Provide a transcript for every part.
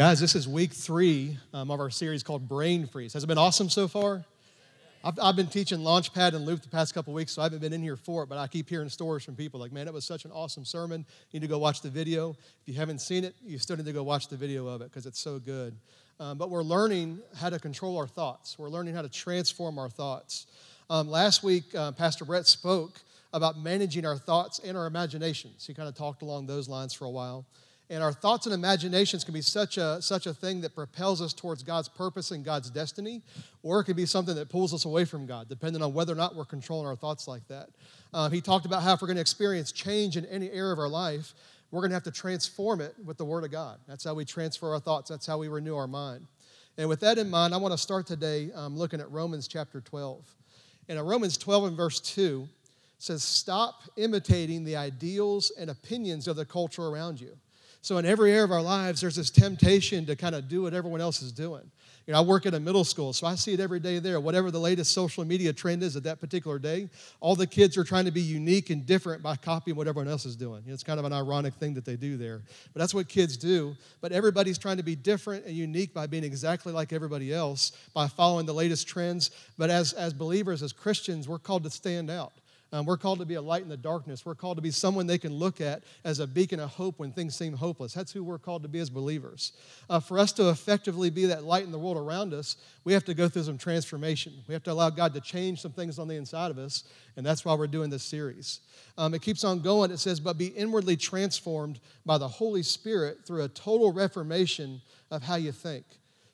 Guys, this is week three um, of our series called Brain Freeze. Has it been awesome so far? I've, I've been teaching Launchpad and Loop the past couple weeks, so I haven't been in here for it, but I keep hearing stories from people like, man, it was such an awesome sermon. You need to go watch the video. If you haven't seen it, you still need to go watch the video of it because it's so good. Um, but we're learning how to control our thoughts, we're learning how to transform our thoughts. Um, last week, uh, Pastor Brett spoke about managing our thoughts and our imaginations. He kind of talked along those lines for a while. And our thoughts and imaginations can be such a, such a thing that propels us towards God's purpose and God's destiny, or it can be something that pulls us away from God, depending on whether or not we're controlling our thoughts like that. Uh, he talked about how if we're going to experience change in any area of our life, we're going to have to transform it with the Word of God. That's how we transfer our thoughts, that's how we renew our mind. And with that in mind, I want to start today um, looking at Romans chapter 12. And in Romans 12 and verse 2 says, Stop imitating the ideals and opinions of the culture around you. So, in every area of our lives, there's this temptation to kind of do what everyone else is doing. You know, I work at a middle school, so I see it every day there. Whatever the latest social media trend is at that particular day, all the kids are trying to be unique and different by copying what everyone else is doing. You know, it's kind of an ironic thing that they do there. But that's what kids do. But everybody's trying to be different and unique by being exactly like everybody else, by following the latest trends. But as, as believers, as Christians, we're called to stand out. Um, we're called to be a light in the darkness. We're called to be someone they can look at as a beacon of hope when things seem hopeless. That's who we're called to be as believers. Uh, for us to effectively be that light in the world around us, we have to go through some transformation. We have to allow God to change some things on the inside of us, and that's why we're doing this series. Um, it keeps on going. It says, But be inwardly transformed by the Holy Spirit through a total reformation of how you think.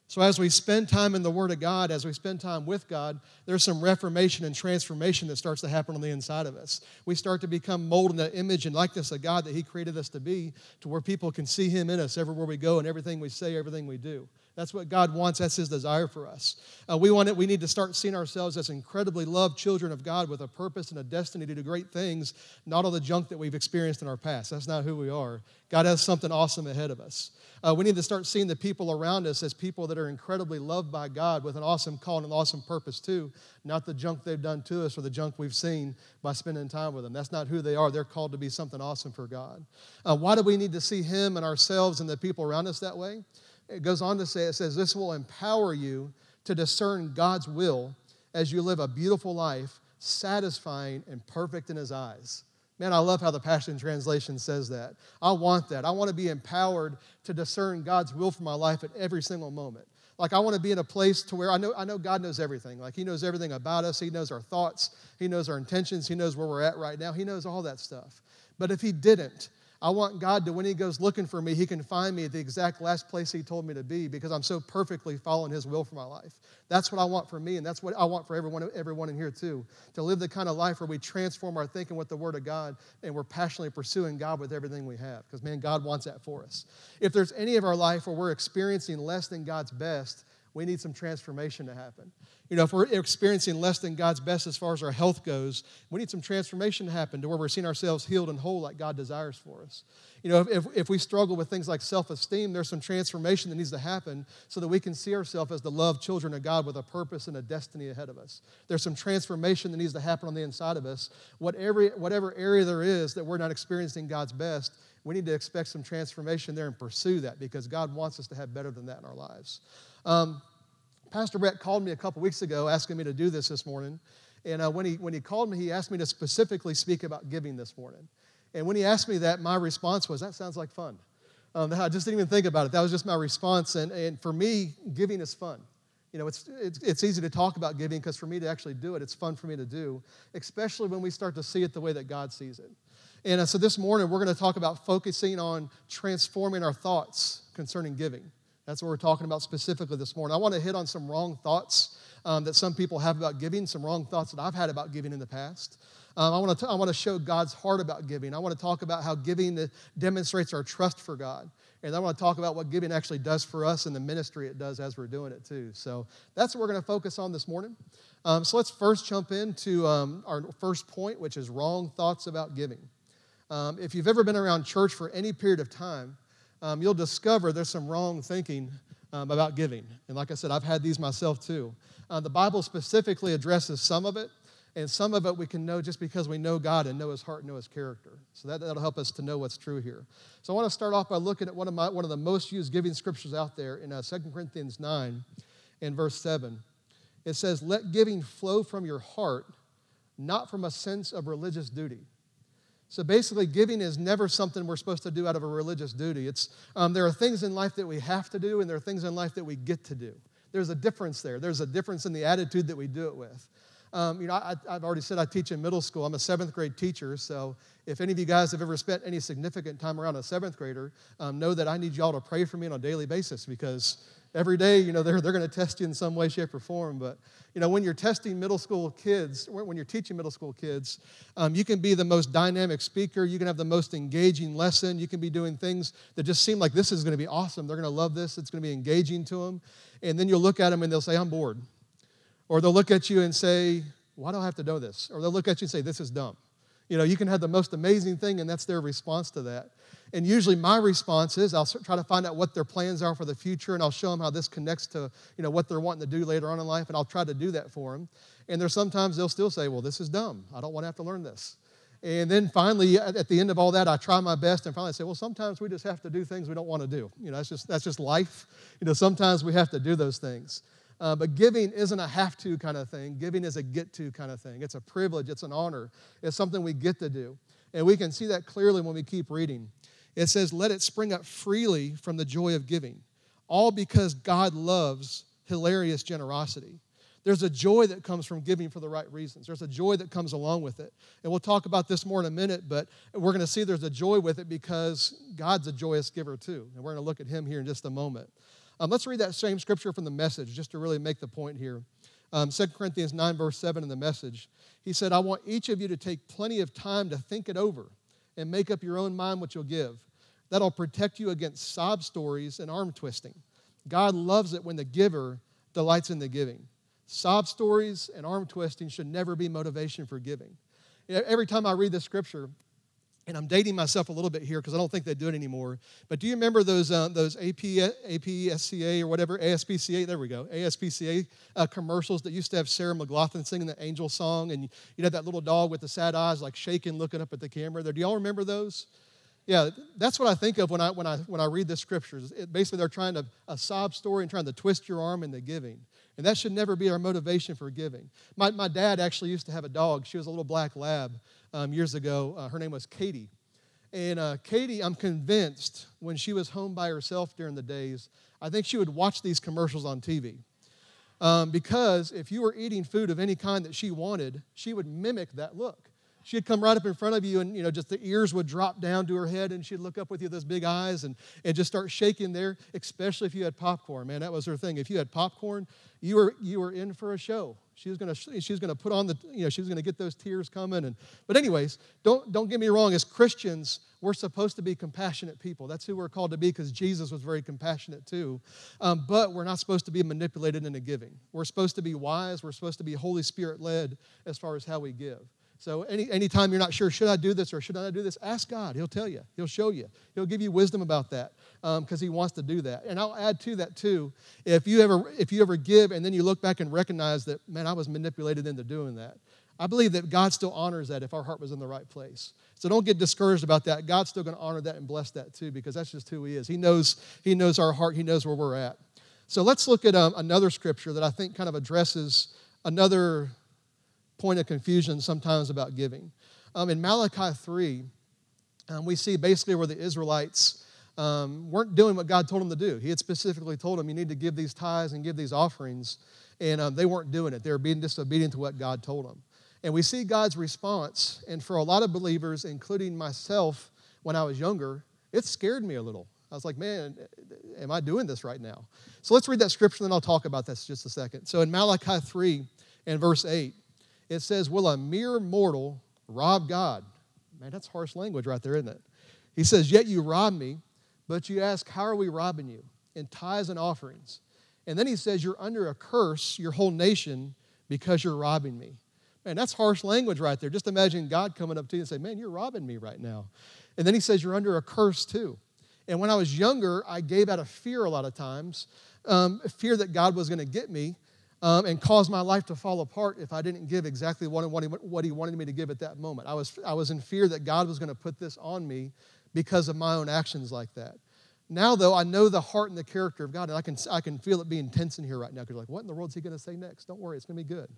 So, as we spend time in the Word of God, as we spend time with God, there's some reformation and transformation that starts to happen on the inside of us. We start to become molded in the image and likeness of God that He created us to be, to where people can see Him in us everywhere we go and everything we say, everything we do. That's what God wants. That's His desire for us. Uh, we want it. We need to start seeing ourselves as incredibly loved children of God with a purpose and a destiny to do great things, not all the junk that we've experienced in our past. That's not who we are. God has something awesome ahead of us. Uh, we need to start seeing the people around us as people that are incredibly loved by God with an awesome call and an awesome purpose, too, not the junk they've done to us or the junk we've seen by spending time with them. That's not who they are. They're called to be something awesome for God. Uh, why do we need to see Him and ourselves and the people around us that way? It goes on to say, it says, This will empower you to discern God's will as you live a beautiful life, satisfying and perfect in His eyes. Man, I love how the Passion Translation says that. I want that. I want to be empowered to discern God's will for my life at every single moment. Like I want to be in a place to where I know I know God knows everything. Like He knows everything about us. He knows our thoughts. He knows our intentions. He knows where we're at right now. He knows all that stuff. But if He didn't, I want God to, when He goes looking for me, He can find me at the exact last place He told me to be because I'm so perfectly following His will for my life. That's what I want for me, and that's what I want for everyone, everyone in here too. To live the kind of life where we transform our thinking with the Word of God and we're passionately pursuing God with everything we have. Because, man, God wants that for us. If there's any of our life where we're experiencing less than God's best, we need some transformation to happen. You know, if we're experiencing less than God's best as far as our health goes, we need some transformation to happen to where we're seeing ourselves healed and whole like God desires for us. You know, if, if we struggle with things like self esteem, there's some transformation that needs to happen so that we can see ourselves as the loved children of God with a purpose and a destiny ahead of us. There's some transformation that needs to happen on the inside of us. Whatever, whatever area there is that we're not experiencing God's best, we need to expect some transformation there and pursue that because God wants us to have better than that in our lives. Um, Pastor Brett called me a couple weeks ago asking me to do this this morning. And uh, when, he, when he called me, he asked me to specifically speak about giving this morning. And when he asked me that, my response was, That sounds like fun. Um, I just didn't even think about it. That was just my response. And, and for me, giving is fun. You know, it's, it's, it's easy to talk about giving because for me to actually do it, it's fun for me to do, especially when we start to see it the way that God sees it. And uh, so this morning, we're going to talk about focusing on transforming our thoughts concerning giving. That's what we're talking about specifically this morning. I want to hit on some wrong thoughts um, that some people have about giving, some wrong thoughts that I've had about giving in the past. Um, I, want to I want to show God's heart about giving. I want to talk about how giving demonstrates our trust for God. And I want to talk about what giving actually does for us and the ministry it does as we're doing it too. So that's what we're going to focus on this morning. Um, so let's first jump into um, our first point, which is wrong thoughts about giving. Um, if you've ever been around church for any period of time, um, you'll discover there's some wrong thinking um, about giving. And like I said, I've had these myself too. Uh, the Bible specifically addresses some of it, And some of it we can know just because we know God and know His heart and know His character. So that, that'll help us to know what's true here. So I want to start off by looking at one of, my, one of the most used giving scriptures out there in uh, 2 Corinthians 9 and verse 7. It says, Let giving flow from your heart, not from a sense of religious duty. So basically, giving is never something we're supposed to do out of a religious duty. It's, um, there are things in life that we have to do, and there are things in life that we get to do. There's a difference there. There's a difference in the attitude that we do it with. Um, you know, I, have already said I teach in middle school. I'm a seventh grade teacher, so if any of you guys have ever spent any significant time around a seventh grader, um, know that I need y'all to pray for me on a daily basis because every day, you know, they're, they're going to test you in some way, shape, or form. But, you know, when you're testing middle school kids, when you're teaching middle school kids, um, you can be the most dynamic speaker. You can have the most engaging lesson. You can be doing things that just seem like this is going to be awesome. They're going to love this. It's going to be engaging to them. And then you'll look at them and they'll say, I'm bored. Or they'll look at you and say, Why do I have to know this? Or they'll look at you and say, This is dumb. You know, you can have the most amazing thing, and that's their response to that. And usually my response is I'll try to find out what their plans are for the future, and I'll show them how this connects to, you know, what they're wanting to do later on in life, and I'll try to do that for them. And there's sometimes they'll still say, well, this is dumb. I don't want to have to learn this. And then finally, at the end of all that, I try my best and finally say, well, sometimes we just have to do things we don't want to do. You know, that's just, that's just life. You know, sometimes we have to do those things. Uh, but giving isn't a have to kind of thing. Giving is a get to kind of thing. It's a privilege, it's an honor, it's something we get to do. And we can see that clearly when we keep reading. It says, Let it spring up freely from the joy of giving, all because God loves hilarious generosity. There's a joy that comes from giving for the right reasons. There's a joy that comes along with it. And we'll talk about this more in a minute, but we're going to see there's a joy with it because God's a joyous giver too. And we're going to look at him here in just a moment. Um, let's read that same scripture from the message just to really make the point here. Um, 2 Corinthians 9, verse 7 in the message. He said, I want each of you to take plenty of time to think it over and make up your own mind what you'll give. That'll protect you against sob stories and arm twisting. God loves it when the giver delights in the giving. Sob stories and arm twisting should never be motivation for giving. Every time I read this scripture, and I'm dating myself a little bit here because I don't think they do it anymore. But do you remember those uh, those AP APSCA or whatever ASPCA? There we go, ASPCA uh, commercials that used to have Sarah McLachlan singing the Angel song, and you had that little dog with the sad eyes, like shaking, looking up at the camera. There, do y'all remember those? Yeah, that's what I think of when I when I when I read the scriptures. It, basically, they're trying to a sob story and trying to twist your arm into giving. And that should never be our motivation for giving. My, my dad actually used to have a dog. She was a little black lab um, years ago. Uh, her name was Katie. And uh, Katie, I'm convinced, when she was home by herself during the days, I think she would watch these commercials on TV. Um, because if you were eating food of any kind that she wanted, she would mimic that look she'd come right up in front of you and you know just the ears would drop down to her head and she'd look up with you those big eyes and, and just start shaking there especially if you had popcorn. Man that was her thing. If you had popcorn you were you were in for a show. She was to she was to put on the you know she was to get those tears coming and but anyways don't don't get me wrong. As christians we're supposed to be compassionate people. That's who we're called to be because jesus was very compassionate too. Um, but we're not supposed to be manipulated into giving. We're supposed to be wise. We're supposed to be holy spirit led as far as how we give so any anytime you're not sure, should I do this or should I do this, ask God. He'll tell you. He'll show you. He'll give you wisdom about that because um, He wants to do that. And I'll add to that too. If you ever if you ever give and then you look back and recognize that man, I was manipulated into doing that. I believe that God still honors that if our heart was in the right place. So don't get discouraged about that. God's still going to honor that and bless that too because that's just who He is. He knows He knows our heart. He knows where we're at. So let's look at um, another scripture that I think kind of addresses another point of confusion sometimes about giving. Um, in Malachi 3, um, we see basically where the Israelites um, weren't doing what God told them to do. He had specifically told them, you need to give these tithes and give these offerings, and um, they weren't doing it. They were being disobedient to what God told them. And we see God's response, and for a lot of believers, including myself when I was younger, it scared me a little. I was like, man, am I doing this right now? So let's read that scripture, and then I'll talk about this just a second. So in Malachi 3 and verse 8, it says, Will a mere mortal rob God? Man, that's harsh language right there, isn't it? He says, Yet you rob me, but you ask, How are we robbing you? In tithes and offerings. And then he says, You're under a curse, your whole nation, because you're robbing me. Man, that's harsh language right there. Just imagine God coming up to you and say, Man, you're robbing me right now. And then he says, You're under a curse too. And when I was younger, I gave out of fear a lot of times, um, fear that God was going to get me. Um, and cause my life to fall apart if I didn't give exactly what, what, he, wanted me to give at that moment. I was, I was in fear that God was going to put this on me because of my own actions like that. Now, though, I know the heart and the character of God, and I can, I can feel it being tense in here right now because, like, what in the world is he going to say next? Don't worry, it's going to be good.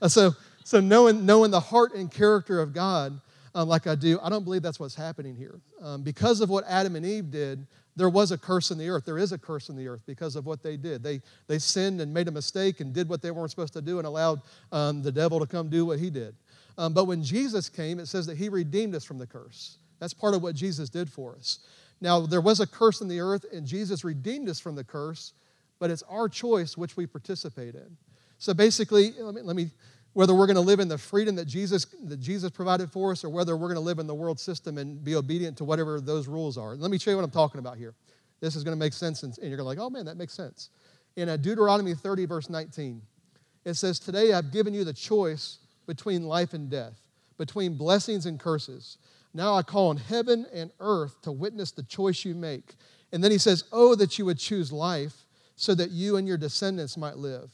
Uh, so, so knowing, knowing the heart and character of God, um, like I do, I don't believe that's what's happening here. Um, because of what Adam and Eve did, there was a curse in the earth. There is a curse in the earth because of what they did. They, they sinned and made a mistake and did what they weren't supposed to do and allowed um, the devil to come do what he did. Um, but when Jesus came, it says that he redeemed us from the curse. That's part of what Jesus did for us. Now, there was a curse in the earth, and Jesus redeemed us from the curse, but it's our choice which we participate in. So basically, let me, let me whether we're going to live in the freedom that Jesus, that Jesus provided for us or whether we're going to live in the world system and be obedient to whatever those rules are. Let me show you what I'm talking about here. This is going to make sense, and you're going to like, oh man, that makes sense. In uh, Deuteronomy 30, verse 19, it says, Today I've given you the choice between life and death, between blessings and curses. Now I call on heaven and earth to witness the choice you make. And then he says, Oh, that you would choose life so that you and your descendants might live.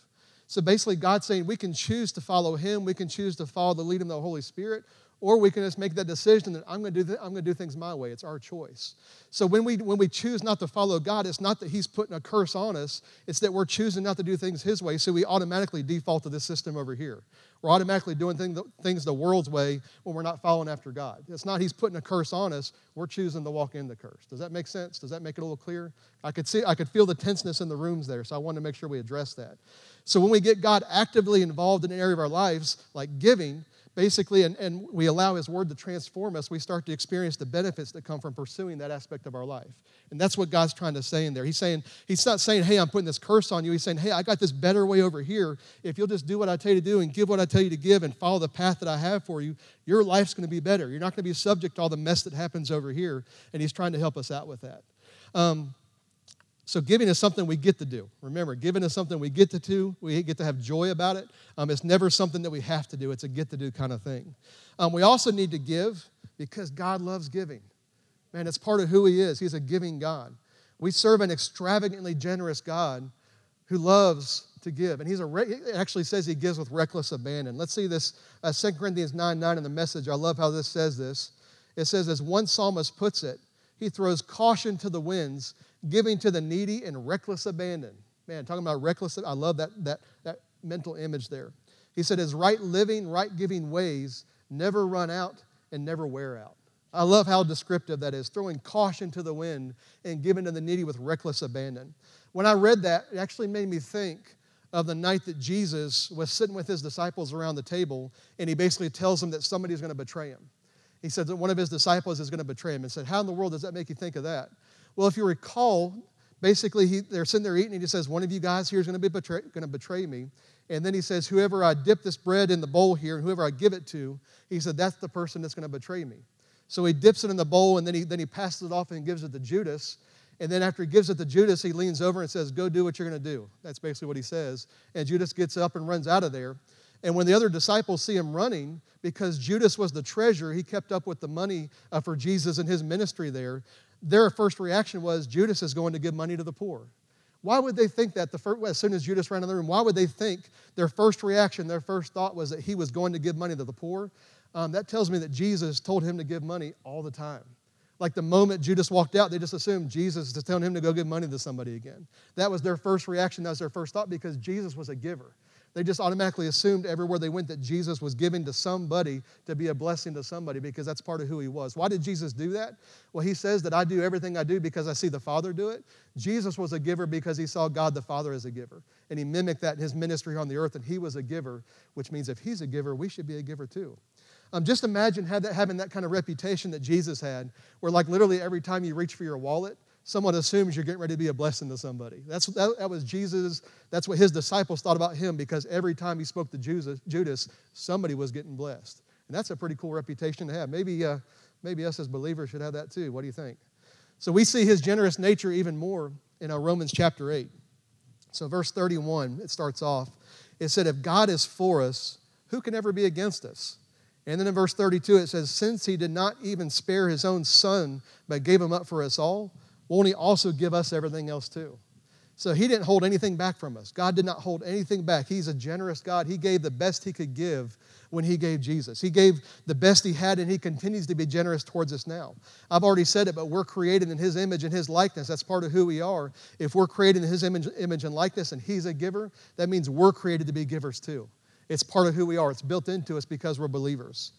So basically, God's saying we can choose to follow Him, we can choose to follow the lead of the Holy Spirit, or we can just make that decision that I'm going to do, th- I'm going to do things my way. It's our choice. So when we, when we choose not to follow God, it's not that He's putting a curse on us, it's that we're choosing not to do things His way, so we automatically default to this system over here. We're automatically doing thing, things the world's way when we're not following after God. It's not He's putting a curse on us, we're choosing to walk in the curse. Does that make sense? Does that make it a little clear? I could see, I could feel the tenseness in the rooms there, so I wanted to make sure we address that. So when we get God actively involved in an area of our lives, like giving, basically, and, and we allow His Word to transform us, we start to experience the benefits that come from pursuing that aspect of our life. And that's what God's trying to say in there. He's saying, He's not saying, hey, I'm putting this curse on you. He's saying, hey, I got this better way over here. If you'll just do what I tell you to do and give what I tell you to give and follow the path that I have for you, your life's going to be better. You're not going to be subject to all the mess that happens over here. And He's trying to help us out with that. Um, so giving is something we get to do. Remember, giving is something we get to do. We get to have joy about it. Um, it's never something that we have to do. It's a get to do kind of thing. Um, we also need to give because God loves giving. Man, it's part of who He is. He's a giving God. We serve an extravagantly generous God who loves to give. And he's a re- it actually says he gives with reckless abandon. Let's see this uh, 2 Corinthians 9 9 in the message. I love how this says this. It says, as one psalmist puts it, he throws caution to the winds giving to the needy in reckless abandon. Man, talking about reckless, I love that, that, that mental image there. He said, his right living, right giving ways never run out and never wear out. I love how descriptive that is, throwing caution to the wind and giving to the needy with reckless abandon. When I read that, it actually made me think of the night that Jesus was sitting with his disciples around the table, and he basically tells them that somebody's going to betray him. He said that one of his disciples is going to betray him, and said, How in the world does that make you think of that? Well, if you recall, basically he, they're sitting there eating, and he says, One of you guys here is going to, be betray, going to betray me. And then he says, Whoever I dip this bread in the bowl here, and whoever I give it to, he said, That's the person that's going to betray me. So he dips it in the bowl, and then he, then he passes it off and gives it to Judas. And then after he gives it to Judas, he leans over and says, Go do what you're going to do. That's basically what he says. And Judas gets up and runs out of there. And when the other disciples see him running, because Judas was the treasurer, he kept up with the money uh, for Jesus and his ministry there their first reaction was Judas is going to give money to the poor. Why would they think that the first, as soon as Judas ran in the room? Why would they think their first reaction, their first thought was that he was going to give money to the poor? Um, that tells me that Jesus told him to give money all the time. Like the moment Judas walked out, they just assumed Jesus is telling him to go give money to somebody again. That was their first reaction. That was their first thought because Jesus was a giver. They just automatically assumed everywhere they went that Jesus was giving to somebody to be a blessing to somebody because that's part of who he was. Why did Jesus do that? Well, he says that I do everything I do because I see the Father do it. Jesus was a giver because he saw God the Father as a giver. And he mimicked that in his ministry on the earth, and he was a giver, which means if he's a giver, we should be a giver too. Um, just imagine that, having that kind of reputation that Jesus had, where like literally every time you reach for your wallet, someone assumes you're getting ready to be a blessing to somebody. That's, that, that was Jesus. That's what his disciples thought about him because every time he spoke to Judas, somebody was getting blessed. And that's a pretty cool reputation to have. Maybe, uh, maybe us as believers should have that too. What do you think? So we see his generous nature even more in Romans chapter 8. So, verse 31, it starts off. It said, If God is for us, who can ever be against us? And then in verse 32, it says, Since he did not even spare his own son, but gave him up for us all, won't He also give us everything else too? So he didn't hold anything back from us. God did not hold anything back. He's a generous God. He gave the best he could give when he gave Jesus. He gave the best he had, and he continues to be generous towards us now. I've already said it, but we're created in his image and his likeness. That's part of who we are. If we're created in his image, image and likeness and he's a giver, that means we're created to be givers too. It's part of who we are, it's built into us because we're believers.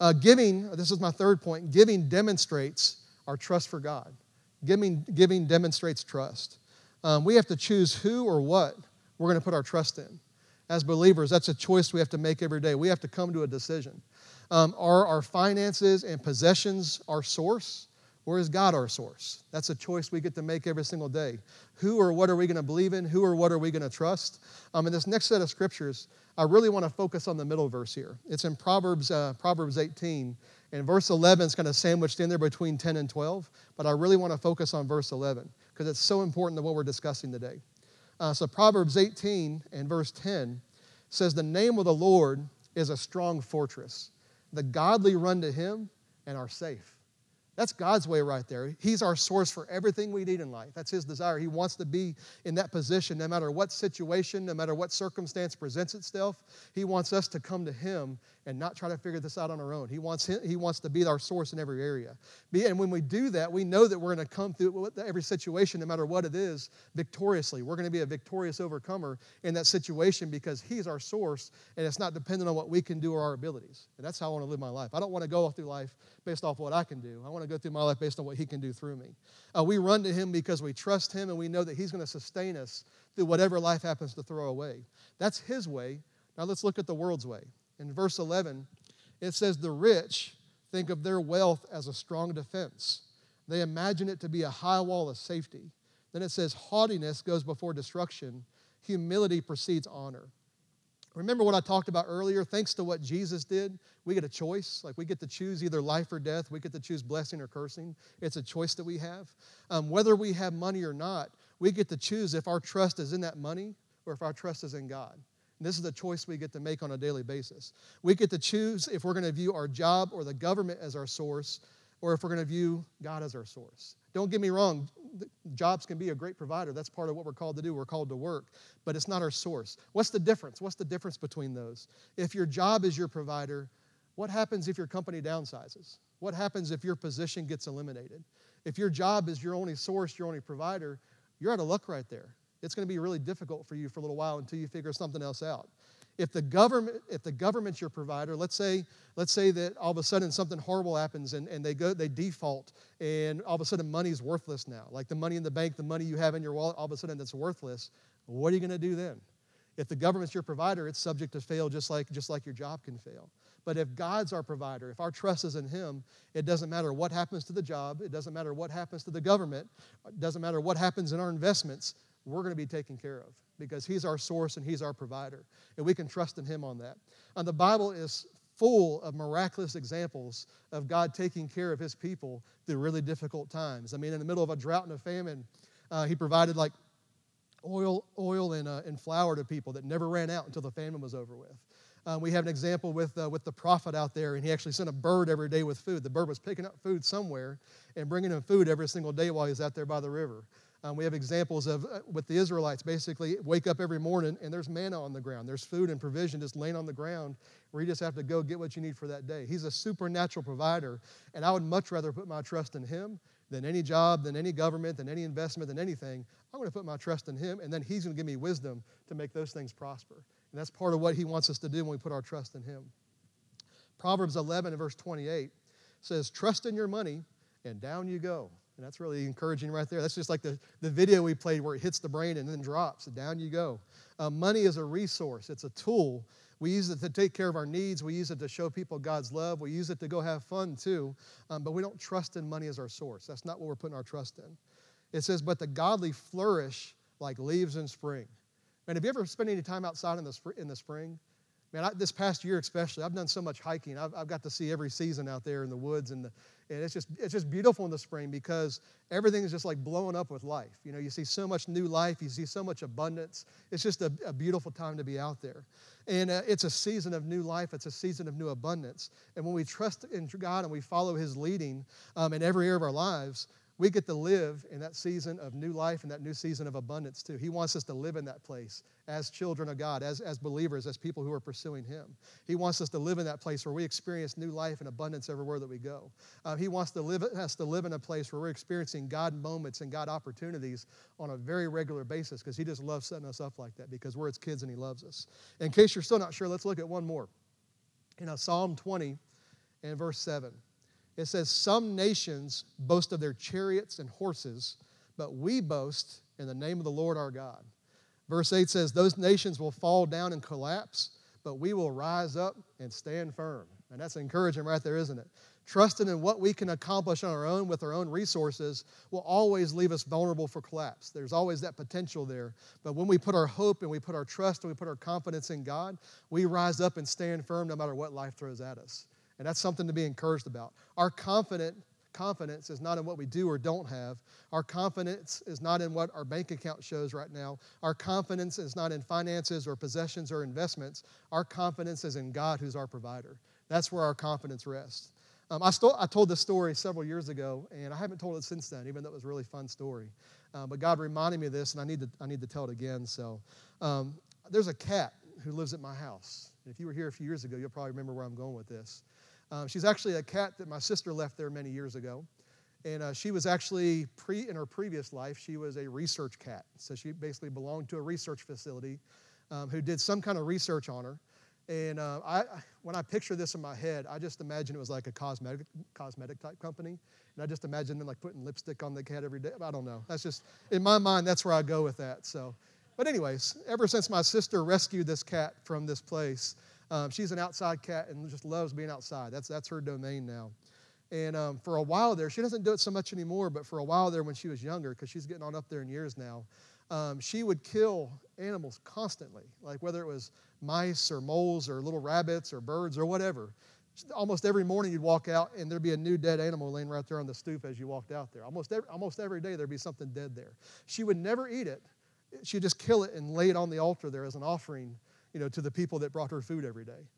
Uh, giving, this is my third point, giving demonstrates our trust for God. Giving, giving demonstrates trust. Um, we have to choose who or what we're going to put our trust in. As believers, that's a choice we have to make every day. We have to come to a decision. Um, are our finances and possessions our source, or is God our source? That's a choice we get to make every single day. Who or what are we going to believe in? Who or what are we going to trust? Um, in this next set of scriptures, I really want to focus on the middle verse here. It's in Proverbs, uh, Proverbs 18, and verse 11 is kind of sandwiched in there between 10 and 12, but I really want to focus on verse 11 because it's so important to what we're discussing today. Uh, so Proverbs 18 and verse 10 says, The name of the Lord is a strong fortress. The godly run to him and are safe. That's God's way right there. He's our source for everything we need in life. That's His desire. He wants to be in that position no matter what situation, no matter what circumstance presents itself. He wants us to come to Him and not try to figure this out on our own. He wants, he wants to be our source in every area. And when we do that, we know that we're going to come through every situation, no matter what it is, victoriously. We're going to be a victorious overcomer in that situation because He's our source and it's not dependent on what we can do or our abilities. And that's how I want to live my life. I don't want to go through life based off what I can do. I want to go through my life based on what He can do through me. Uh, we run to Him because we trust Him and we know that He's going to sustain us through whatever life happens to throw away. That's His way. Now let's look at the world's way. In verse 11, it says, The rich think of their wealth as a strong defense. They imagine it to be a high wall of safety. Then it says, Haughtiness goes before destruction, humility precedes honor. Remember what I talked about earlier? Thanks to what Jesus did, we get a choice. Like we get to choose either life or death. We get to choose blessing or cursing. It's a choice that we have. Um, whether we have money or not, we get to choose if our trust is in that money or if our trust is in God. This is the choice we get to make on a daily basis. We get to choose if we're going to view our job or the government as our source or if we're going to view God as our source. Don't get me wrong, jobs can be a great provider. That's part of what we're called to do. We're called to work, but it's not our source. What's the difference? What's the difference between those? If your job is your provider, what happens if your company downsizes? What happens if your position gets eliminated? If your job is your only source, your only provider, you're out of luck right there it's going to be really difficult for you for a little while until you figure something else out. If the government, if the government's your provider, let's say, let's say that all of a sudden something horrible happens and, and they go, they default, and all of a sudden money's worthless now. Like the money in the bank, the money you have in your wallet, all of a sudden that's worthless. What are you going to do then? If the government's your provider, it's subject to fail just like, just like your job can fail. But if God's our provider, if our trust is in Him, it doesn't matter what happens to the job, it doesn't matter what happens to the government, it doesn't matter what happens in our investments, we're going to be taken care of because He's our source and He's our provider. And we can trust in Him on that. And the Bible is full of miraculous examples of God taking care of His people through really difficult times. I mean, in the middle of a drought and a famine, uh, He provided like oil, oil and, uh, and flour to people that never ran out until the famine was over with. Um, we have an example with, uh, with the prophet out there, and he actually sent a bird every day with food. The bird was picking up food somewhere and bringing him food every single day while he's out there by the river. Um, we have examples of uh, with the Israelites basically wake up every morning and there's manna on the ground. There's food and provision just laying on the ground where you just have to go get what you need for that day. He's a supernatural provider, and I would much rather put my trust in Him than any job, than any government, than any investment, than anything. I'm going to put my trust in Him, and then He's going to give me wisdom to make those things prosper. And that's part of what He wants us to do when we put our trust in Him. Proverbs 11 and verse 28 says, Trust in your money, and down you go. And that's really encouraging right there. That's just like the, the video we played where it hits the brain and then drops. And down you go. Uh, money is a resource, it's a tool. We use it to take care of our needs. We use it to show people God's love. We use it to go have fun too. Um, but we don't trust in money as our source. That's not what we're putting our trust in. It says, But the godly flourish like leaves in spring. Man, have you ever spent any time outside in the, in the spring? Man, I, this past year especially, I've done so much hiking. I've, I've got to see every season out there in the woods and the, and it's just, it's just beautiful in the spring because everything is just like blowing up with life. You know, you see so much new life, you see so much abundance. It's just a, a beautiful time to be out there. And uh, it's a season of new life, it's a season of new abundance. And when we trust in God and we follow His leading um, in every area of our lives, we get to live in that season of new life and that new season of abundance too. He wants us to live in that place as children of God, as, as believers, as people who are pursuing Him. He wants us to live in that place where we experience new life and abundance everywhere that we go. Uh, he wants to live, us to live in a place where we're experiencing God moments and God opportunities on a very regular basis because He just loves setting us up like that because we're His kids and He loves us. In case you're still not sure, let's look at one more. In uh, Psalm 20 and verse 7. It says, Some nations boast of their chariots and horses, but we boast in the name of the Lord our God. Verse 8 says, Those nations will fall down and collapse, but we will rise up and stand firm. And that's encouraging right there, isn't it? Trusting in what we can accomplish on our own with our own resources will always leave us vulnerable for collapse. There's always that potential there. But when we put our hope and we put our trust and we put our confidence in God, we rise up and stand firm no matter what life throws at us. And that's something to be encouraged about. Our confident confidence is not in what we do or don't have. Our confidence is not in what our bank account shows right now. Our confidence is not in finances or possessions or investments. Our confidence is in God, who's our provider. That's where our confidence rests. Um, I, st- I told this story several years ago, and I haven't told it since then, even though it was a really fun story. Uh, but God reminded me of this, and I need to, I need to tell it again. So um, there's a cat who lives at my house. If you were here a few years ago, you'll probably remember where I'm going with this. Um, she's actually a cat that my sister left there many years ago. And uh, she was actually, pre, in her previous life, she was a research cat. So she basically belonged to a research facility um, who did some kind of research on her. And uh, I, when I picture this in my head, I just imagine it was like a cosmetic, cosmetic type company. And I just imagine them like putting lipstick on the cat every day. I don't know. That's just, in my mind, that's where I go with that. So, but anyways, ever since my sister rescued this cat from this place, um, she's an outside cat and just loves being outside. That's, that's her domain now. And um, for a while there, she doesn't do it so much anymore, but for a while there when she was younger, because she's getting on up there in years now, um, she would kill animals constantly, like whether it was mice or moles or little rabbits or birds or whatever. Almost every morning you'd walk out and there'd be a new dead animal laying right there on the stoop as you walked out there. Almost every, almost every day there'd be something dead there. She would never eat it. She'd just kill it and lay it on the altar there as an offering you know, to the people that brought her food every day.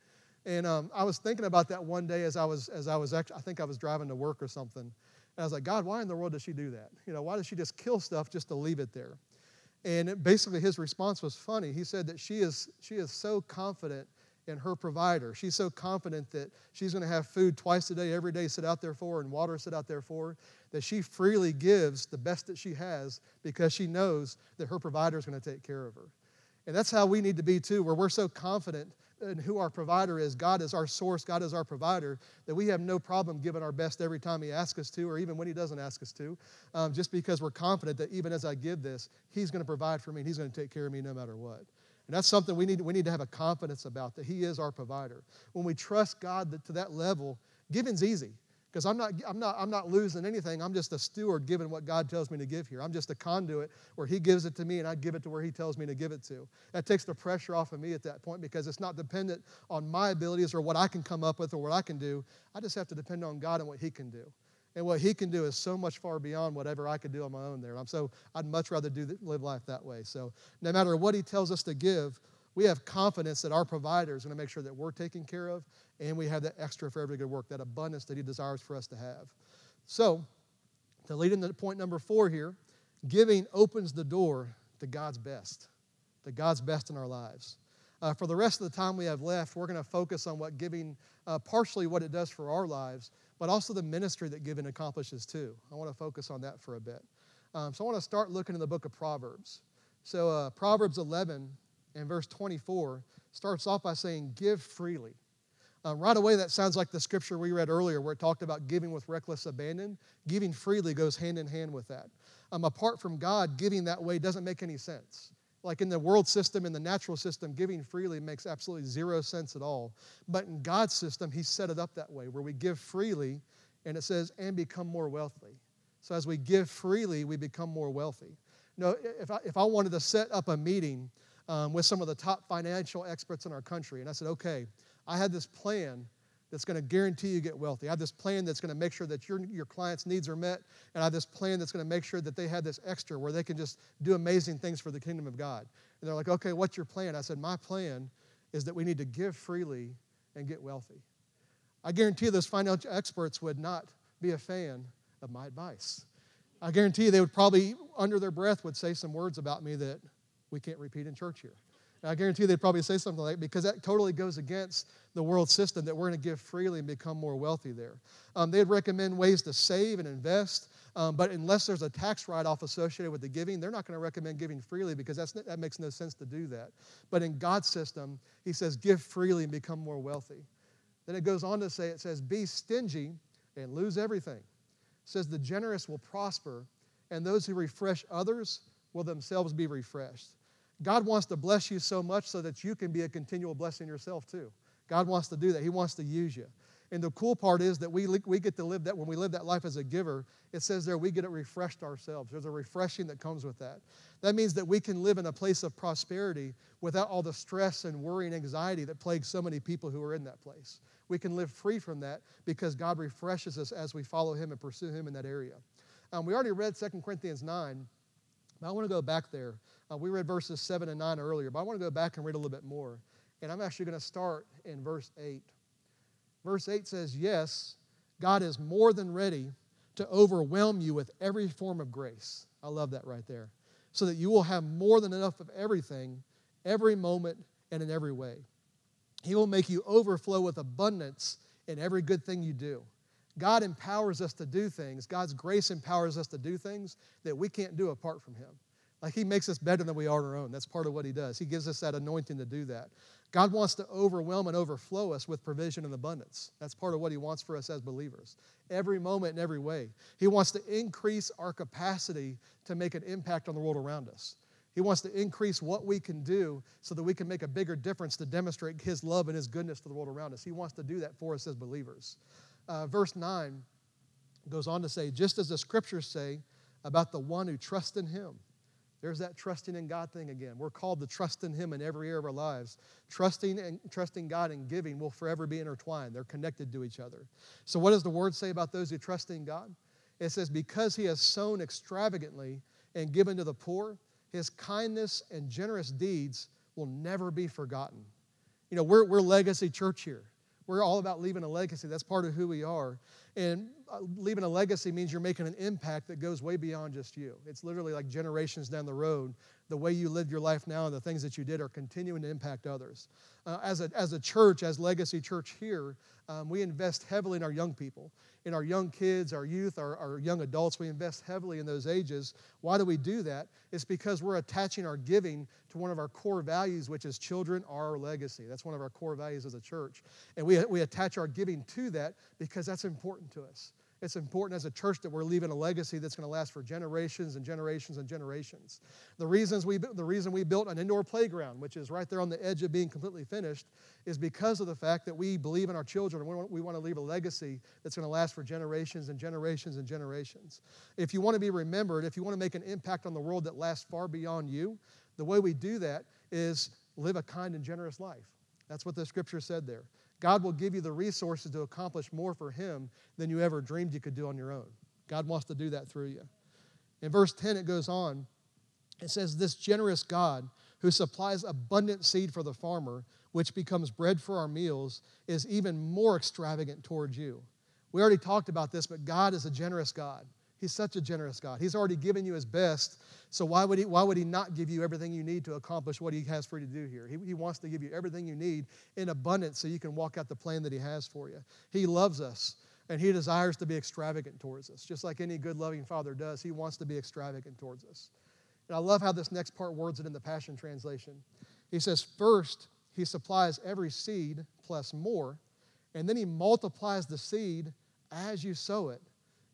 And um, I was thinking about that one day as I was, as I was actually, I think I was driving to work or something. And I was like, God, why in the world does she do that? You know, why does she just kill stuff just to leave it there? And basically, his response was funny. He said that she is, she is so confident in her provider. She's so confident that she's going to have food twice a day, every day sit out there for her, and water sit out there for her, that she freely gives the best that she has because she knows that her provider is going to take care of her. And that's how we need to be too, where we're so confident in who our provider is. God is our source, God is our provider, that we have no problem giving our best every time He asks us to, or even when He doesn't ask us to, um, just because we're confident that even as I give this, He's going to provide for me and He's going to take care of me no matter what. And that's something we need, we need to have a confidence about, that He is our provider. When we trust God to that level, giving's easy because I'm not, I'm, not, I'm not losing anything. I'm just a steward giving what God tells me to give here. I'm just a conduit where He gives it to me and I give it to where He tells me to give it to. That takes the pressure off of me at that point because it's not dependent on my abilities or what I can come up with or what I can do. I just have to depend on God and what He can do. And what He can do is so much far beyond whatever I could do on my own there. I'm so, I'd much rather do live life that way. So no matter what He tells us to give, we have confidence that our provider is going to make sure that we're taken care of and we have that extra for every good work, that abundance that He desires for us to have. So, to lead into point number four here, giving opens the door to God's best, to God's best in our lives. Uh, for the rest of the time we have left, we're going to focus on what giving, uh, partially what it does for our lives, but also the ministry that giving accomplishes too. I want to focus on that for a bit. Um, so I want to start looking in the book of Proverbs. So uh, Proverbs 11 and verse 24 starts off by saying, Give freely. Uh, right away, that sounds like the scripture we read earlier where it talked about giving with reckless abandon. Giving freely goes hand in hand with that. Um, apart from God, giving that way doesn't make any sense. Like in the world system, in the natural system, giving freely makes absolutely zero sense at all. But in God's system, He set it up that way where we give freely, and it says, and become more wealthy. So as we give freely, we become more wealthy. Know, if I, if I wanted to set up a meeting um, with some of the top financial experts in our country. And I said, okay, I had this plan that's going to guarantee you get wealthy. I have this plan that's going to make sure that your, your clients' needs are met. And I have this plan that's going to make sure that they have this extra where they can just do amazing things for the kingdom of God. And they're like, okay, what's your plan? I said, my plan is that we need to give freely and get wealthy. I guarantee those financial experts would not be a fan of my advice. I guarantee they would probably, under their breath, would say some words about me that we can't repeat in church here. And I guarantee you they'd probably say something like because that totally goes against the world system that we're going to give freely and become more wealthy there. Um, they'd recommend ways to save and invest, um, but unless there's a tax write off associated with the giving, they're not going to recommend giving freely because that's, that makes no sense to do that. But in God's system, He says, give freely and become more wealthy. Then it goes on to say, it says, be stingy and lose everything. It says, the generous will prosper, and those who refresh others will themselves be refreshed. God wants to bless you so much so that you can be a continual blessing yourself too. God wants to do that. He wants to use you. And the cool part is that we, we get to live that when we live that life as a giver, it says there we get it refreshed ourselves. There's a refreshing that comes with that. That means that we can live in a place of prosperity without all the stress and worry and anxiety that plagues so many people who are in that place. We can live free from that because God refreshes us as we follow Him and pursue Him in that area. Um, we already read 2 Corinthians 9, but I want to go back there. Uh, we read verses 7 and 9 earlier, but I want to go back and read a little bit more. And I'm actually going to start in verse 8. Verse 8 says, Yes, God is more than ready to overwhelm you with every form of grace. I love that right there. So that you will have more than enough of everything, every moment, and in every way. He will make you overflow with abundance in every good thing you do. God empowers us to do things. God's grace empowers us to do things that we can't do apart from Him. Like He makes us better than we are on our own. That's part of what He does. He gives us that anointing to do that. God wants to overwhelm and overflow us with provision and abundance. That's part of what He wants for us as believers. Every moment in every way. He wants to increase our capacity to make an impact on the world around us. He wants to increase what we can do so that we can make a bigger difference to demonstrate His love and His goodness to the world around us. He wants to do that for us as believers uh, verse 9 goes on to say, just as the scriptures say about the one who trusts in him. There's that trusting in God thing again. We're called to trust in Him in every area of our lives. Trusting and trusting God and giving will forever be intertwined. They're connected to each other. So, what does the Word say about those who trust in God? It says, "Because He has sown extravagantly and given to the poor, His kindness and generous deeds will never be forgotten." You know, we're, we're legacy church here. We're all about leaving a legacy. That's part of who we are. And uh, leaving a legacy means you're making an impact that goes way beyond just you. It's literally like generations down the road. The way you live your life now and the things that you did are continuing to impact others. Uh, as, a, as a church, as Legacy Church here, um, we invest heavily in our young people in our young kids, our youth, our, our young adults. We invest heavily in those ages. Why do we do that? It's because we're attaching our giving to one of our core values, which is children are our legacy. That's one of our core values as a church. And we, we attach our giving to that because that's important to us. It's important as a church that we're leaving a legacy that's going to last for generations and generations and generations. The, reasons we, the reason we built an indoor playground, which is right there on the edge of being completely finished, is because of the fact that we believe in our children and we want, we want to leave a legacy that's going to last for generations and generations and generations. If you want to be remembered, if you want to make an impact on the world that lasts far beyond you, the way we do that is live a kind and generous life. That's what the scripture said there. God will give you the resources to accomplish more for Him than you ever dreamed you could do on your own. God wants to do that through you. In verse 10, it goes on. It says, This generous God who supplies abundant seed for the farmer, which becomes bread for our meals, is even more extravagant towards you. We already talked about this, but God is a generous God. He's such a generous God. He's already given you his best. So why would he, why would he not give you everything you need to accomplish what he has for you to do here? He, he wants to give you everything you need in abundance so you can walk out the plan that he has for you. He loves us and he desires to be extravagant towards us. Just like any good loving father does, he wants to be extravagant towards us. And I love how this next part words it in the Passion Translation. He says, First, he supplies every seed plus more, and then he multiplies the seed as you sow it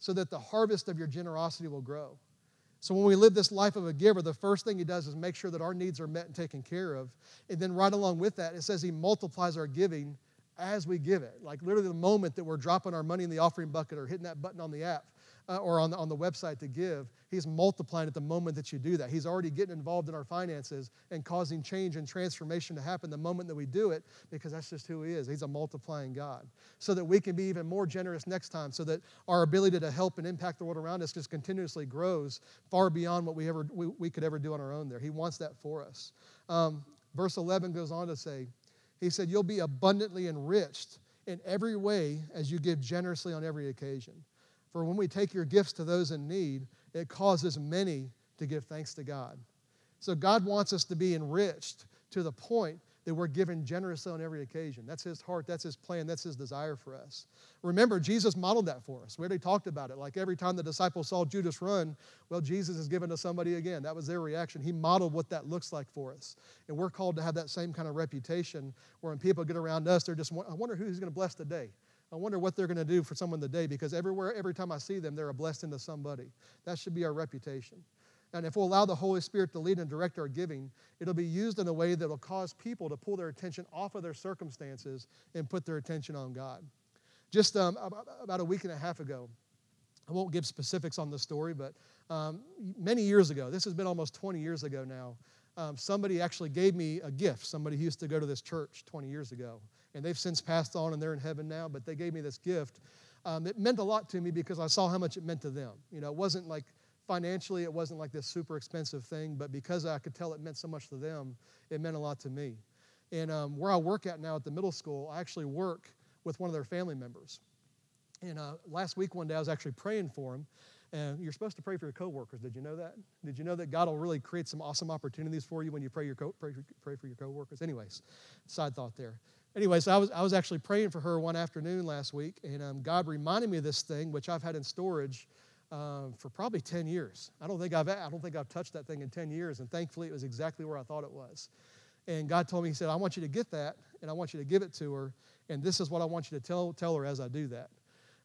so that the harvest of your generosity will grow. So when we live this life of a giver, the first thing he does is make sure that our needs are met and taken care of. And then right along with that, it says he multiplies our giving as we give it. Like literally the moment that we're dropping our money in the offering bucket or hitting that button on the app, uh, or on the, on the website to give, He's multiplying at the moment that you do that. He's already getting involved in our finances and causing change and transformation to happen the moment that we do it because that's just who He is. He's a multiplying God. So that we can be even more generous next time, so that our ability to help and impact the world around us just continuously grows far beyond what we, ever, we, we could ever do on our own there. He wants that for us. Um, verse 11 goes on to say, He said, You'll be abundantly enriched in every way as you give generously on every occasion. For when we take your gifts to those in need, it causes many to give thanks to God. So God wants us to be enriched to the point that we're given generously on every occasion. That's his heart, that's his plan, that's his desire for us. Remember, Jesus modeled that for us. We already talked about it. Like every time the disciples saw Judas run, well, Jesus is given to somebody again. That was their reaction. He modeled what that looks like for us. And we're called to have that same kind of reputation where when people get around us, they're just, I wonder who he's going to bless today. I wonder what they're going to do for someone today because everywhere, every time I see them, they're a blessing to somebody. That should be our reputation. And if we'll allow the Holy Spirit to lead and direct our giving, it'll be used in a way that will cause people to pull their attention off of their circumstances and put their attention on God. Just um, about a week and a half ago, I won't give specifics on the story, but um, many years ago, this has been almost 20 years ago now, um, somebody actually gave me a gift. Somebody who used to go to this church 20 years ago. And they've since passed on and they're in heaven now, but they gave me this gift. Um, it meant a lot to me because I saw how much it meant to them. You know, it wasn't like financially, it wasn't like this super expensive thing, but because I could tell it meant so much to them, it meant a lot to me. And um, where I work at now at the middle school, I actually work with one of their family members. And uh, last week, one day, I was actually praying for him. And you're supposed to pray for your coworkers. Did you know that? Did you know that God will really create some awesome opportunities for you when you pray, your co- pray, pray for your coworkers? Anyways, side thought there. Anyways, I was, I was actually praying for her one afternoon last week, and um, God reminded me of this thing, which I've had in storage um, for probably 10 years. I don't think I've I don't think I've touched that thing in 10 years, and thankfully it was exactly where I thought it was. And God told me, He said, I want you to get that, and I want you to give it to her, and this is what I want you to tell, tell her as I do that.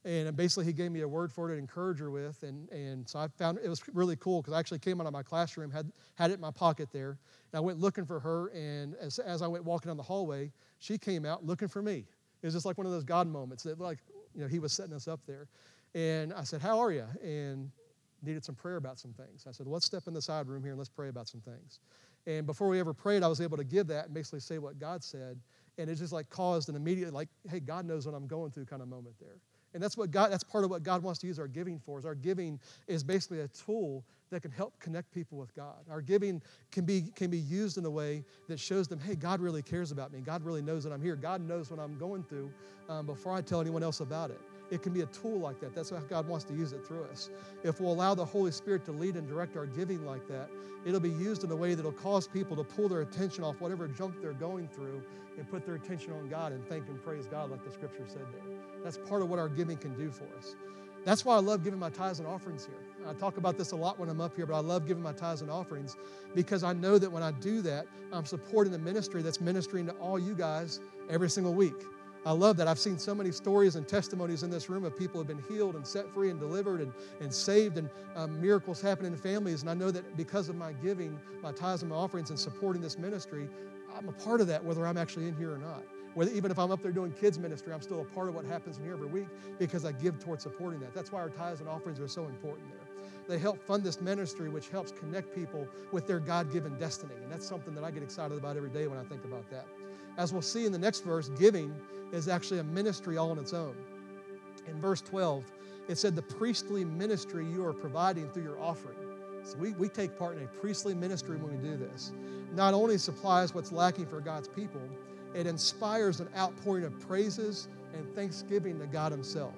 And basically, he gave me a word for it to encourage her with. And, and so I found it was really cool because I actually came out of my classroom, had, had it in my pocket there. And I went looking for her. And as, as I went walking down the hallway, she came out looking for me. It was just like one of those God moments that, like, you know, he was setting us up there. And I said, How are you? And needed some prayer about some things. I said, Let's step in the side room here and let's pray about some things. And before we ever prayed, I was able to give that and basically say what God said. And it just like caused an immediate, like, hey, God knows what I'm going through kind of moment there. And that's what God, that's part of what God wants to use our giving for. Is our giving is basically a tool that can help connect people with God. Our giving can be, can be used in a way that shows them, hey, God really cares about me. God really knows that I'm here. God knows what I'm going through um, before I tell anyone else about it. It can be a tool like that. That's how God wants to use it through us. If we'll allow the Holy Spirit to lead and direct our giving like that, it'll be used in a way that'll cause people to pull their attention off whatever junk they're going through and put their attention on God and thank and praise God, like the scripture said there. That's part of what our giving can do for us. That's why I love giving my tithes and offerings here. I talk about this a lot when I'm up here, but I love giving my tithes and offerings because I know that when I do that, I'm supporting the ministry that's ministering to all you guys every single week. I love that. I've seen so many stories and testimonies in this room of people who have been healed and set free and delivered and, and saved, and um, miracles happen in families. And I know that because of my giving, my tithes and my offerings, and supporting this ministry, I'm a part of that, whether I'm actually in here or not. Even if I'm up there doing kids ministry, I'm still a part of what happens in here every week because I give towards supporting that. That's why our tithes and offerings are so important there. They help fund this ministry, which helps connect people with their God given destiny. And that's something that I get excited about every day when I think about that. As we'll see in the next verse, giving is actually a ministry all on its own. In verse 12, it said, The priestly ministry you are providing through your offering. So we, we take part in a priestly ministry when we do this. Not only supplies what's lacking for God's people, it inspires an outpouring of praises and thanksgiving to God Himself.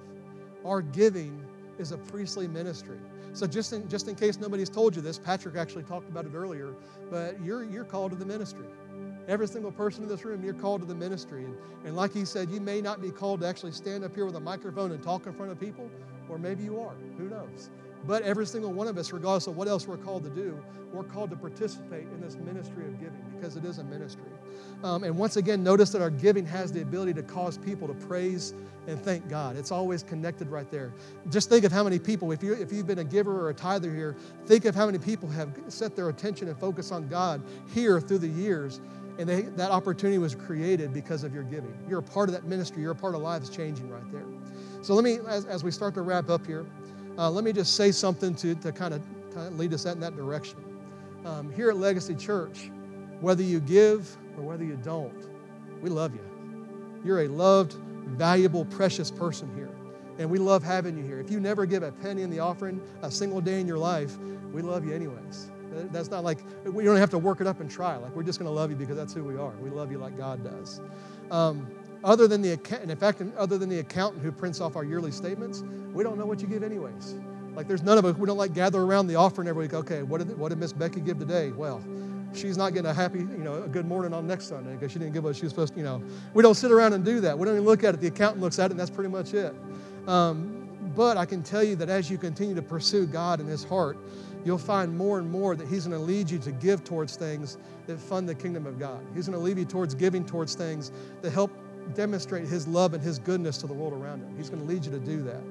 Our giving is a priestly ministry. So just in, just in case nobody's told you this, Patrick actually talked about it earlier, but you're, you're called to the ministry. Every single person in this room, you're called to the ministry. And, and like he said, you may not be called to actually stand up here with a microphone and talk in front of people, or maybe you are. Who knows? But every single one of us, regardless of what else we're called to do, we're called to participate in this ministry of giving because it is a ministry. Um, and once again, notice that our giving has the ability to cause people to praise and thank God. It's always connected right there. Just think of how many people, if, you, if you've been a giver or a tither here, think of how many people have set their attention and focus on God here through the years. And they, that opportunity was created because of your giving. You're a part of that ministry. You're a part of lives changing right there. So let me, as, as we start to wrap up here, uh, let me just say something to, to kind, of, lead us in that direction. Um, here at Legacy Church, whether you give or whether you don't, we love you. You're a loved, valuable, precious person here. And we love having you here. If you never give a penny in the offering a single day in your life, we love you anyways. That's not like we don't have to work it up and try. Like we're just going to love you because that's who we are. We love you like God does. Um, other than the account, in fact, other than the accountant who prints off our yearly statements, we don't know what you give anyways. Like there's none of us, we don't like gather around the offering every week. Okay, what did, what did Miss Becky give today? Well, she's not getting a happy, you know, a good morning on next Sunday because she didn't give what she was supposed to, you know. We don't sit around and do that. We don't even look at it. The accountant looks at it and that's pretty much it. Um, but I can tell you that as you continue to pursue God in His heart, you'll find more and more that He's going to lead you to give towards things that fund the kingdom of God. He's going to lead you towards giving towards things that help demonstrate His love and His goodness to the world around Him. He's going to lead you to do that.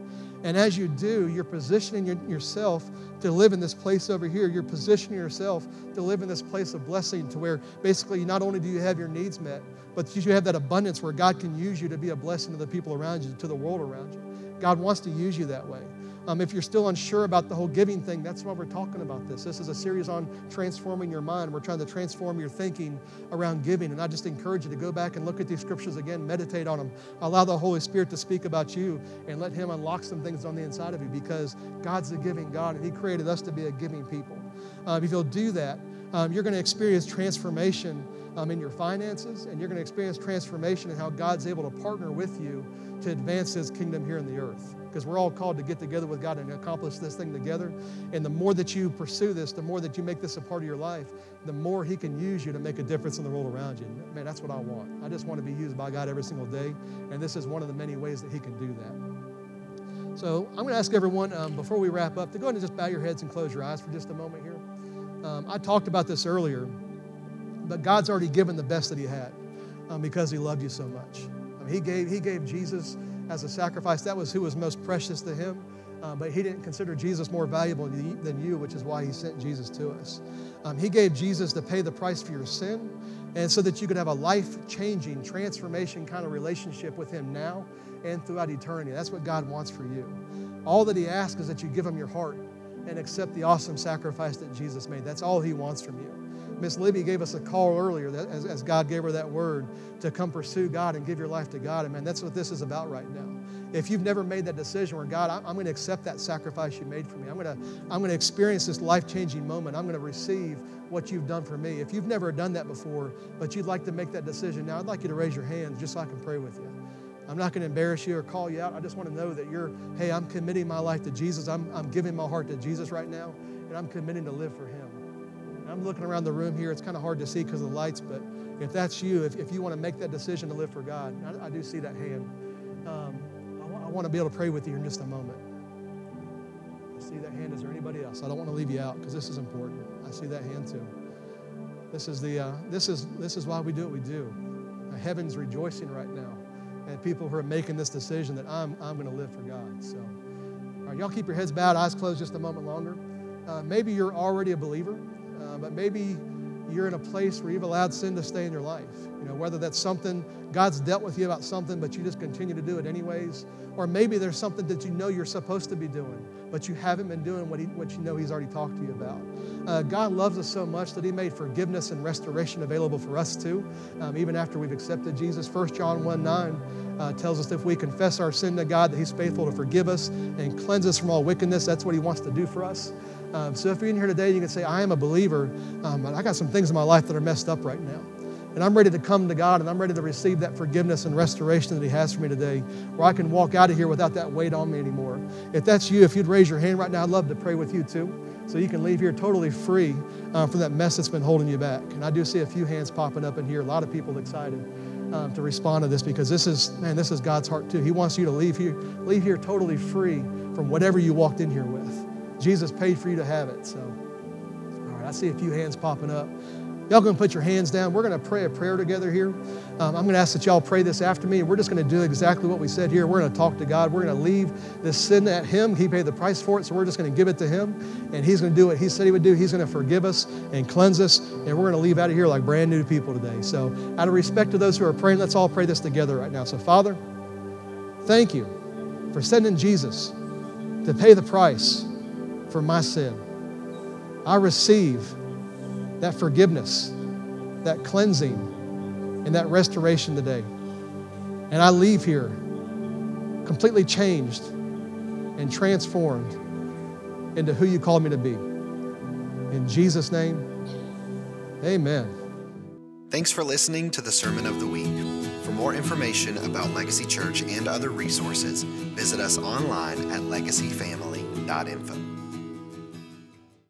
And as you do, you're positioning your, yourself to live in this place over here. You're positioning yourself to live in this place of blessing to where basically not only do you have your needs met, but you have that abundance where God can use you to be a blessing to the people around you, to the world around you. God wants to use you that way. Um, if you're still unsure about the whole giving thing, that's why we're talking about this. This is a series on transforming your mind. We're trying to transform your thinking around giving. And I just encourage you to go back and look at these scriptures again, meditate on them, allow the Holy Spirit to speak about you, and let Him unlock some things on the inside of you because God's a giving God and He created us to be a giving people. Um, if you'll do that, um, you're going to experience transformation um, in your finances, and you're going to experience transformation in how God's able to partner with you to advance His kingdom here in the earth. Because we're all called to get together with God and accomplish this thing together. And the more that you pursue this, the more that you make this a part of your life, the more He can use you to make a difference in the world around you. Man, that's what I want. I just want to be used by God every single day. And this is one of the many ways that He can do that. So I'm going to ask everyone, um, before we wrap up, to go ahead and just bow your heads and close your eyes for just a moment here. Um, I talked about this earlier, but God's already given the best that He had um, because He loved you so much. He gave, he gave Jesus as a sacrifice. That was who was most precious to him. Uh, but he didn't consider Jesus more valuable than you, which is why he sent Jesus to us. Um, he gave Jesus to pay the price for your sin, and so that you could have a life changing, transformation kind of relationship with him now and throughout eternity. That's what God wants for you. All that he asks is that you give him your heart and accept the awesome sacrifice that Jesus made. That's all he wants from you. Miss Libby gave us a call earlier that as, as, God gave her that word to come pursue God and give your life to God. And man, that's what this is about right now. If you've never made that decision where God, I'm, I'm going to accept that sacrifice you made for me. I'm going to, I'm going to experience this life-changing moment. I'm going to receive what you've done for me. If you've never done that before, but you'd like to make that decision now, I'd like you to raise your hand just so I can pray with you. I'm not going to embarrass you or call you out. I just want to know that you're, hey, I'm committing my life to Jesus. I'm, I'm giving my heart to Jesus right now, and I'm committing to live for Him. I'm looking around the room here. It's kind of hard to see because of the lights, but if that's you, if, if you want to make that decision to live for God, I, I do see that hand. Um, I, w- I want to be able to pray with you in just a moment. I see that hand. Is there anybody else? I don't want to leave you out because this is important. I see that hand too. This is the uh, this is this is why we do what we do. Uh, heaven's rejoicing right now, and people who are making this decision that I'm I'm going to live for God. So, all right, y'all keep your heads bowed, eyes closed, just a moment longer. Uh, maybe you're already a believer but maybe you're in a place where you've allowed sin to stay in your life. You know, whether that's something God's dealt with you about something, but you just continue to do it anyways, or maybe there's something that you know you're supposed to be doing, but you haven't been doing what, he, what you know He's already talked to you about. Uh, God loves us so much that He made forgiveness and restoration available for us too, um, even after we've accepted Jesus. 1 John 1 9 uh, tells us that if we confess our sin to God, that He's faithful to forgive us and cleanse us from all wickedness. That's what He wants to do for us. Um, so if you're in here today, you can say, I am a believer, um, but I got some things in my life that are messed up right now. And I'm ready to come to God and I'm ready to receive that forgiveness and restoration that He has for me today, where I can walk out of here without that weight on me anymore. If that's you, if you'd raise your hand right now, I'd love to pray with you too. So you can leave here totally free uh, from that mess that's been holding you back. And I do see a few hands popping up in here, a lot of people excited. Um, to respond to this because this is man this is god's heart too he wants you to leave here leave here totally free from whatever you walked in here with Jesus paid for you to have it. So, all right, I see a few hands popping up. Y'all to put your hands down. We're to pray a prayer together here. Um, I'm to ask that y'all pray this after me, we're just to do exactly what we said here. We're to talk to God. We're to leave this sin at Him. He paid the price for it, so we're just to give it to Him, and He's to do what He said He would do. He's to forgive us and cleanse us, and we're to leave out of here like brand new people today. So, out of respect to those who are praying, let's all pray this together right now. So, Father, thank you for sending Jesus to pay the price for my sin. I receive that forgiveness, that cleansing, and that restoration today. And I leave here completely changed and transformed into who you called me to be. In Jesus' name, amen. Thanks for listening to the Sermon of the Week. For more information about Legacy Church and other resources, visit us online at Legacy Family. www.sermonoftheweek.info.